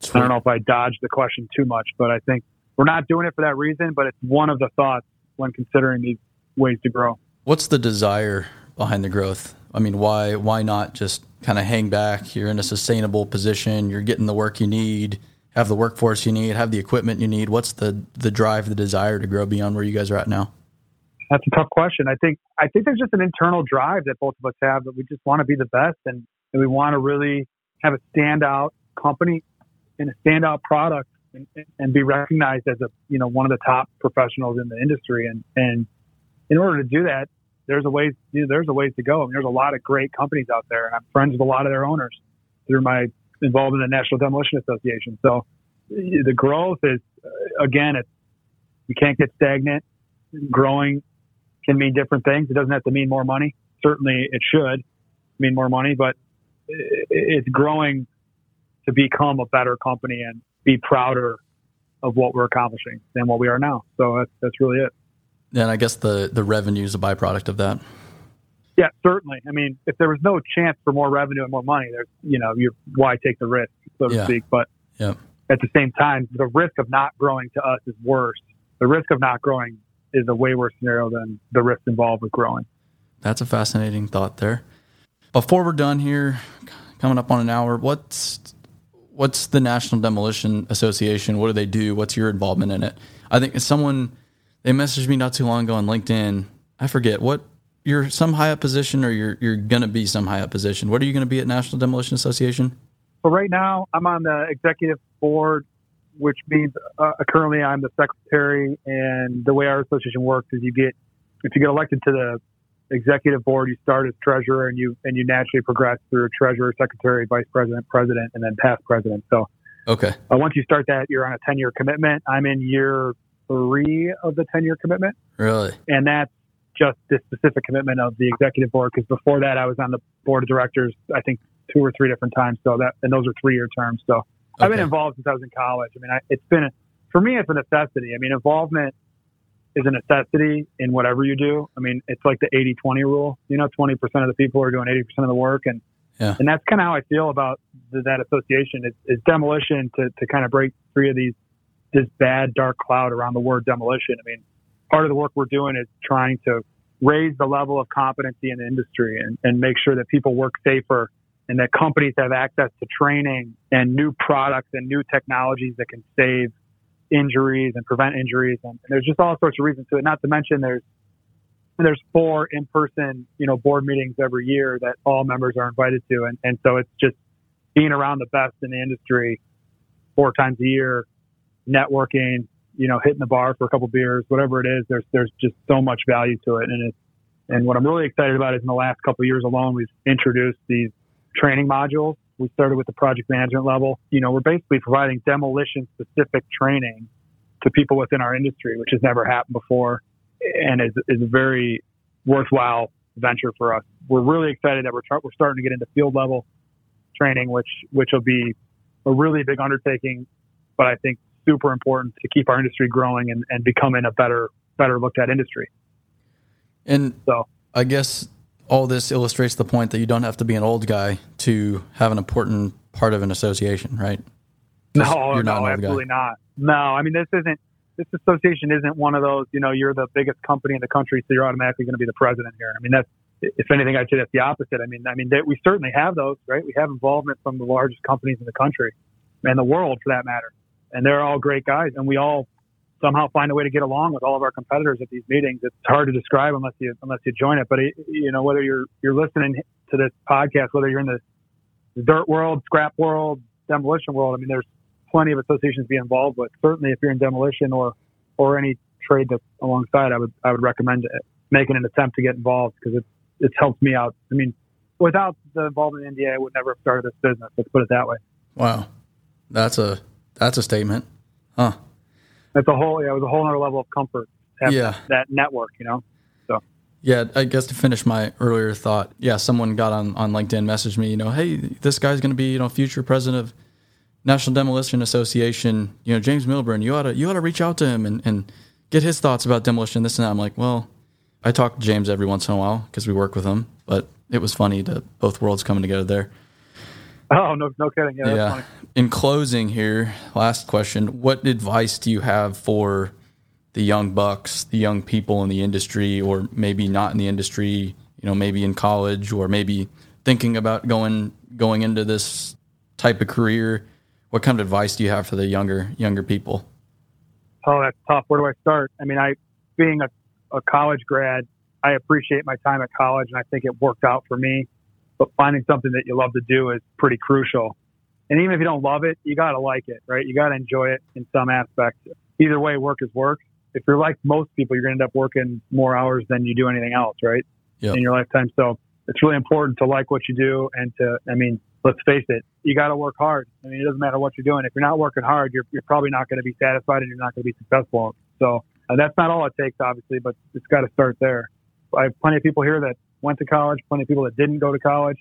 Sweet. I don't know if I dodged the question too much, but I think we're not doing it for that reason, but it's one of the thoughts when considering these ways to grow. What's the desire behind the growth? I mean, why why not just kind of hang back? You're in a sustainable position. You're getting the work you need, have the workforce you need, have the equipment you need. What's the the drive, the desire to grow beyond where you guys are at now? That's a tough question. I think I think there's just an internal drive that both of us have that we just want to be the best and, and we want to really have a standout company and a standout product and, and be recognized as a you know one of the top professionals in the industry. And and in order to do that, there's a ways you know, there's a ways to go. I mean, there's a lot of great companies out there, and I'm friends with a lot of their owners through my involvement in the National Demolition Association. So the growth is again, it's you can't get stagnant. Growing can mean different things. It doesn't have to mean more money. Certainly, it should mean more money, but it's growing to become a better company and be prouder of what we're accomplishing than what we are now. So that's, that's really it. And I guess the, the revenue is a byproduct of that. Yeah, certainly. I mean, if there was no chance for more revenue and more money, there's, you know, you why take the risk, so to yeah. speak. But yeah. at the same time, the risk of not growing to us is worse. The risk of not growing is a way worse scenario than the risk involved with growing. That's a fascinating thought there. Before we're done here, coming up on an hour, what's what's the National Demolition Association? What do they do? What's your involvement in it? I think someone they messaged me not too long ago on LinkedIn. I forget what you're some high up position or you're you're gonna be some high up position. What are you gonna be at National Demolition Association? Well, right now I'm on the executive board, which means uh, currently I'm the secretary. And the way our association works is you get if you get elected to the executive board, you start as treasurer and you and you naturally progress through treasurer, secretary, vice president, president, and then past president. So, okay. Uh, once you start that, you're on a 10 year commitment. I'm in year three of the 10 year commitment. Really? And that's just the specific commitment of the executive board. Because before that, I was on the board of directors. I think two or three different times. So that and those are three year terms. So okay. I've been involved since I was in college. I mean, I, it's been a, for me, it's a necessity. I mean, involvement is a necessity in whatever you do. I mean, it's like the 80 20 rule. You know, 20% of the people are doing 80% of the work. And yeah. and that's kind of how I feel about the, that association. It's, it's demolition to, to kind of break free of these this bad dark cloud around the word demolition. I mean, part of the work we're doing is trying to raise the level of competency in the industry and, and make sure that people work safer and that companies have access to training and new products and new technologies that can save injuries and prevent injuries. And there's just all sorts of reasons to it. Not to mention there's there's four in-person, you know, board meetings every year that all members are invited to, and and so it's just being around the best in the industry four times a year, networking, you know, hitting the bar for a couple beers, whatever it is. There's there's just so much value to it, and it's and what I'm really excited about is in the last couple of years alone, we've introduced these training modules we started with the project management level. You know, we're basically providing demolition specific training to people within our industry, which has never happened before and is, is a very worthwhile venture for us. We're really excited that we're, we're starting to get into field level training, which, which will be a really big undertaking, but I think super important to keep our industry growing and, and becoming a better, better looked at industry. And so I guess all this illustrates the point that you don't have to be an old guy to have an important part of an association, right? No, no, absolutely guy. not. No, I mean this isn't. This association isn't one of those. You know, you're the biggest company in the country, so you're automatically going to be the president here. I mean, that's if anything, I'd say that's the opposite. I mean, I mean, we certainly have those, right? We have involvement from the largest companies in the country and the world, for that matter, and they're all great guys, and we all somehow find a way to get along with all of our competitors at these meetings. It's hard to describe unless you unless you join it. But it, you know, whether you're you're listening to this podcast, whether you're in the, dirt world, scrap world, demolition world, I mean, there's plenty of associations to be involved with. Certainly, if you're in demolition or or any trade that's alongside, I would I would recommend making an attempt to get involved because it's it's helped me out. I mean, without the involvement in NDA, I would never have started this business. Let's put it that way. Wow, that's a that's a statement, huh? that's a whole yeah, it was a whole other level of comfort. yeah, that network, you know. So yeah, I guess to finish my earlier thought, yeah, someone got on on LinkedIn, messaged me, you know, hey, this guy's going to be you know future president of National Demolition Association, you know, James Milburn, you ought to you ought to reach out to him and, and get his thoughts about demolition, this and that. I'm like, well, I talk to James every once in a while because we work with him, but it was funny to both worlds coming together there. Oh no, no kidding. Yeah. yeah. In closing, here, last question: What advice do you have for the young bucks, the young people in the industry, or maybe not in the industry? You know, maybe in college, or maybe thinking about going going into this type of career. What kind of advice do you have for the younger younger people? Oh, that's tough. Where do I start? I mean, I being a, a college grad, I appreciate my time at college, and I think it worked out for me. But finding something that you love to do is pretty crucial. And even if you don't love it, you got to like it, right? You got to enjoy it in some aspect. Either way, work is work. If you're like most people, you're going to end up working more hours than you do anything else, right? Yep. In your lifetime. So it's really important to like what you do and to, I mean, let's face it, you got to work hard. I mean, it doesn't matter what you're doing. If you're not working hard, you're, you're probably not going to be satisfied and you're not going to be successful. So uh, that's not all it takes, obviously, but it's got to start there. I have plenty of people here that went to college, plenty of people that didn't go to college.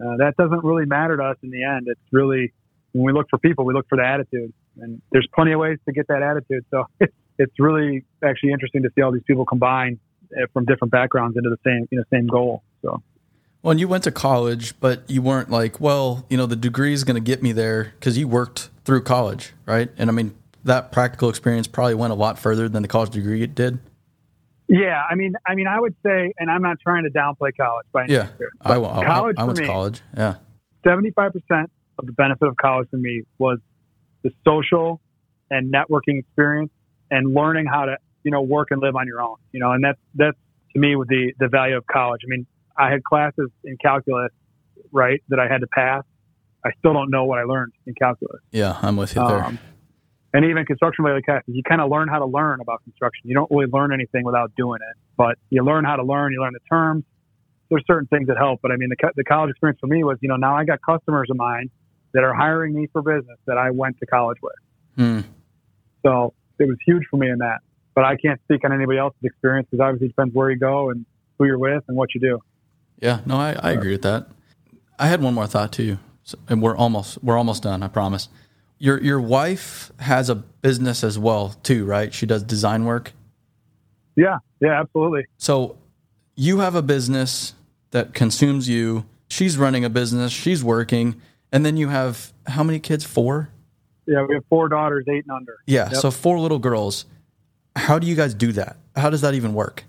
Uh, that doesn't really matter to us in the end. It's really, when we look for people, we look for the attitude. And there's plenty of ways to get that attitude. So it's really actually interesting to see all these people combine uh, from different backgrounds into the same, you know, same goal. So. Well, and you went to college, but you weren't like, well, you know, the degree is going to get me there because you worked through college, right? And I mean, that practical experience probably went a lot further than the college degree it did. Yeah, I mean, I mean, I would say, and I'm not trying to downplay college by any yeah, means. I, I, college I, I went to college. Yeah, seventy-five percent of the benefit of college for me was the social and networking experience and learning how to, you know, work and live on your own. You know, and that's that's to me with the the value of college. I mean, I had classes in calculus, right, that I had to pass. I still don't know what I learned in calculus. Yeah, I'm with you there. Um, And even construction related classes, you kind of learn how to learn about construction. You don't really learn anything without doing it, but you learn how to learn. You learn the terms. There's certain things that help, but I mean, the, the college experience for me was, you know, now I got customers of mine that are hiring me for business that I went to college with. Hmm. So it was huge for me in that. But I can't speak on anybody else's experience because obviously it depends where you go and who you're with and what you do. Yeah, no, I, I agree with that. I had one more thought too, so, and we're almost we're almost done. I promise. Your your wife has a business as well too, right? She does design work. Yeah, yeah, absolutely. So you have a business that consumes you. She's running a business. She's working, and then you have how many kids? Four. Yeah, we have four daughters, eight and under. Yeah, yep. so four little girls. How do you guys do that? How does that even work?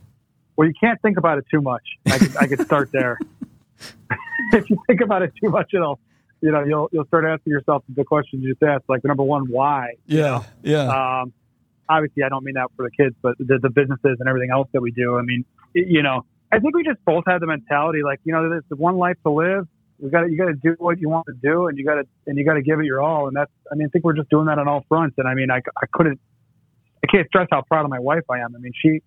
Well, you can't think about it too much. I could, I could start there. if you think about it too much, it'll, you know, you'll you'll start asking yourself the questions you just asked, like the number one, why? Yeah, know? yeah. Um, obviously, I don't mean that for the kids, but the, the businesses and everything else that we do. I mean, you know, I think we just both have the mentality, like, you know, there's one life to live. We got you got to do what you want to do, and you got to, and you got to give it your all. And that's, I mean, I think we're just doing that on all fronts. And I mean, I, I couldn't, I can't stress how proud of my wife I am. I mean, she,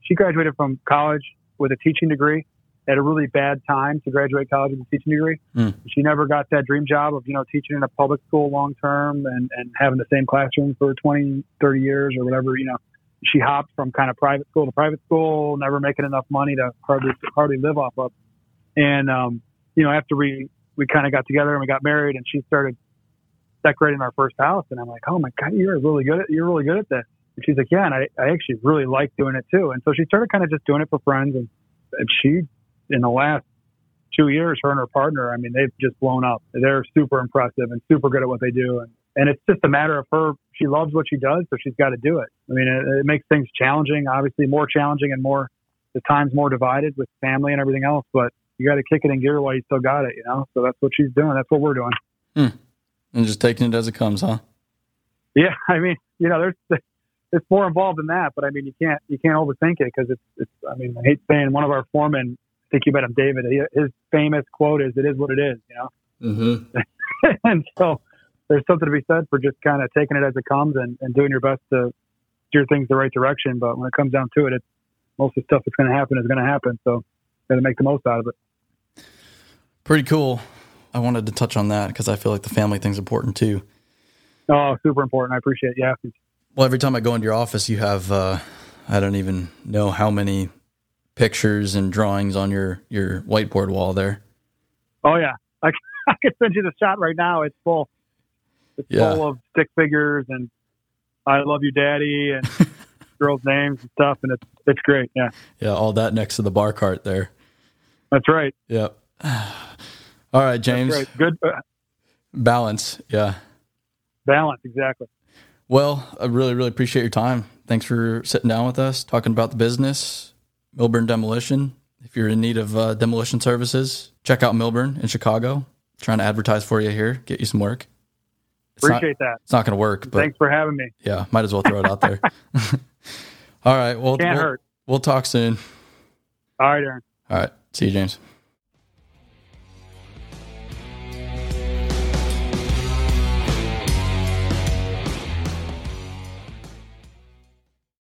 she graduated from college with a teaching degree at a really bad time to graduate college with a teaching degree. Mm. She never got that dream job of, you know, teaching in a public school long term and, and having the same classroom for 20, 30 years or whatever, you know. She hopped from kind of private school to private school, never making enough money to hardly hardly live off of. And um, you know, after we we kind of got together and we got married and she started decorating our first house and I'm like, "Oh my god, you're really good at you're really good at this." And she's like, yeah, and I, I actually really like doing it too. And so she started kind of just doing it for friends. And, and she, in the last two years, her and her partner, I mean, they've just blown up. They're super impressive and super good at what they do. And, and it's just a matter of her. She loves what she does, so she's got to do it. I mean, it, it makes things challenging, obviously more challenging and more, the time's more divided with family and everything else. But you got to kick it in gear while you still got it, you know? So that's what she's doing. That's what we're doing. Hmm. And just taking it as it comes, huh? Yeah. I mean, you know, there's, it's more involved than that. But I mean, you can't you can't overthink it because it's it's. I mean, I hate saying one of our foremen. Think you met him, David. He, his famous quote is, "It is what it is," you know. Mm-hmm. and so there's something to be said for just kind of taking it as it comes and, and doing your best to steer things the right direction. But when it comes down to it, it's most of the stuff that's going to happen is going to happen. So got to make the most out of it. Pretty cool. I wanted to touch on that because I feel like the family thing's important too. Oh, super important. I appreciate it. Yeah. Well, every time I go into your office, you have uh, I don't even know how many pictures and drawings on your your whiteboard wall there. Oh yeah, I, I could send you the shot right now. It's full. It's Yeah. full of stick figures and I love you, daddy, and girls' names and stuff, and it's it's great. Yeah, Yeah, all that next to the bar cart there. that's right. Yep. All right, James. Right. Good uh, Balance. Yeah. balance, exactly. Well, I really, really appreciate your time. Thanks for sitting down with us, talking about the business, Milburn Demolition. If you're in need of uh, demolition services, check out Milburn in Chicago. Trying to advertise for you here, get you some work. It's not, Appreciate that. it's not going to work, but Thanks for having me. yeah, might as well throw it out there. All right. Well, Can't we'll, hurt. we'll talk soon. All right, Aaron. All right. See you, James.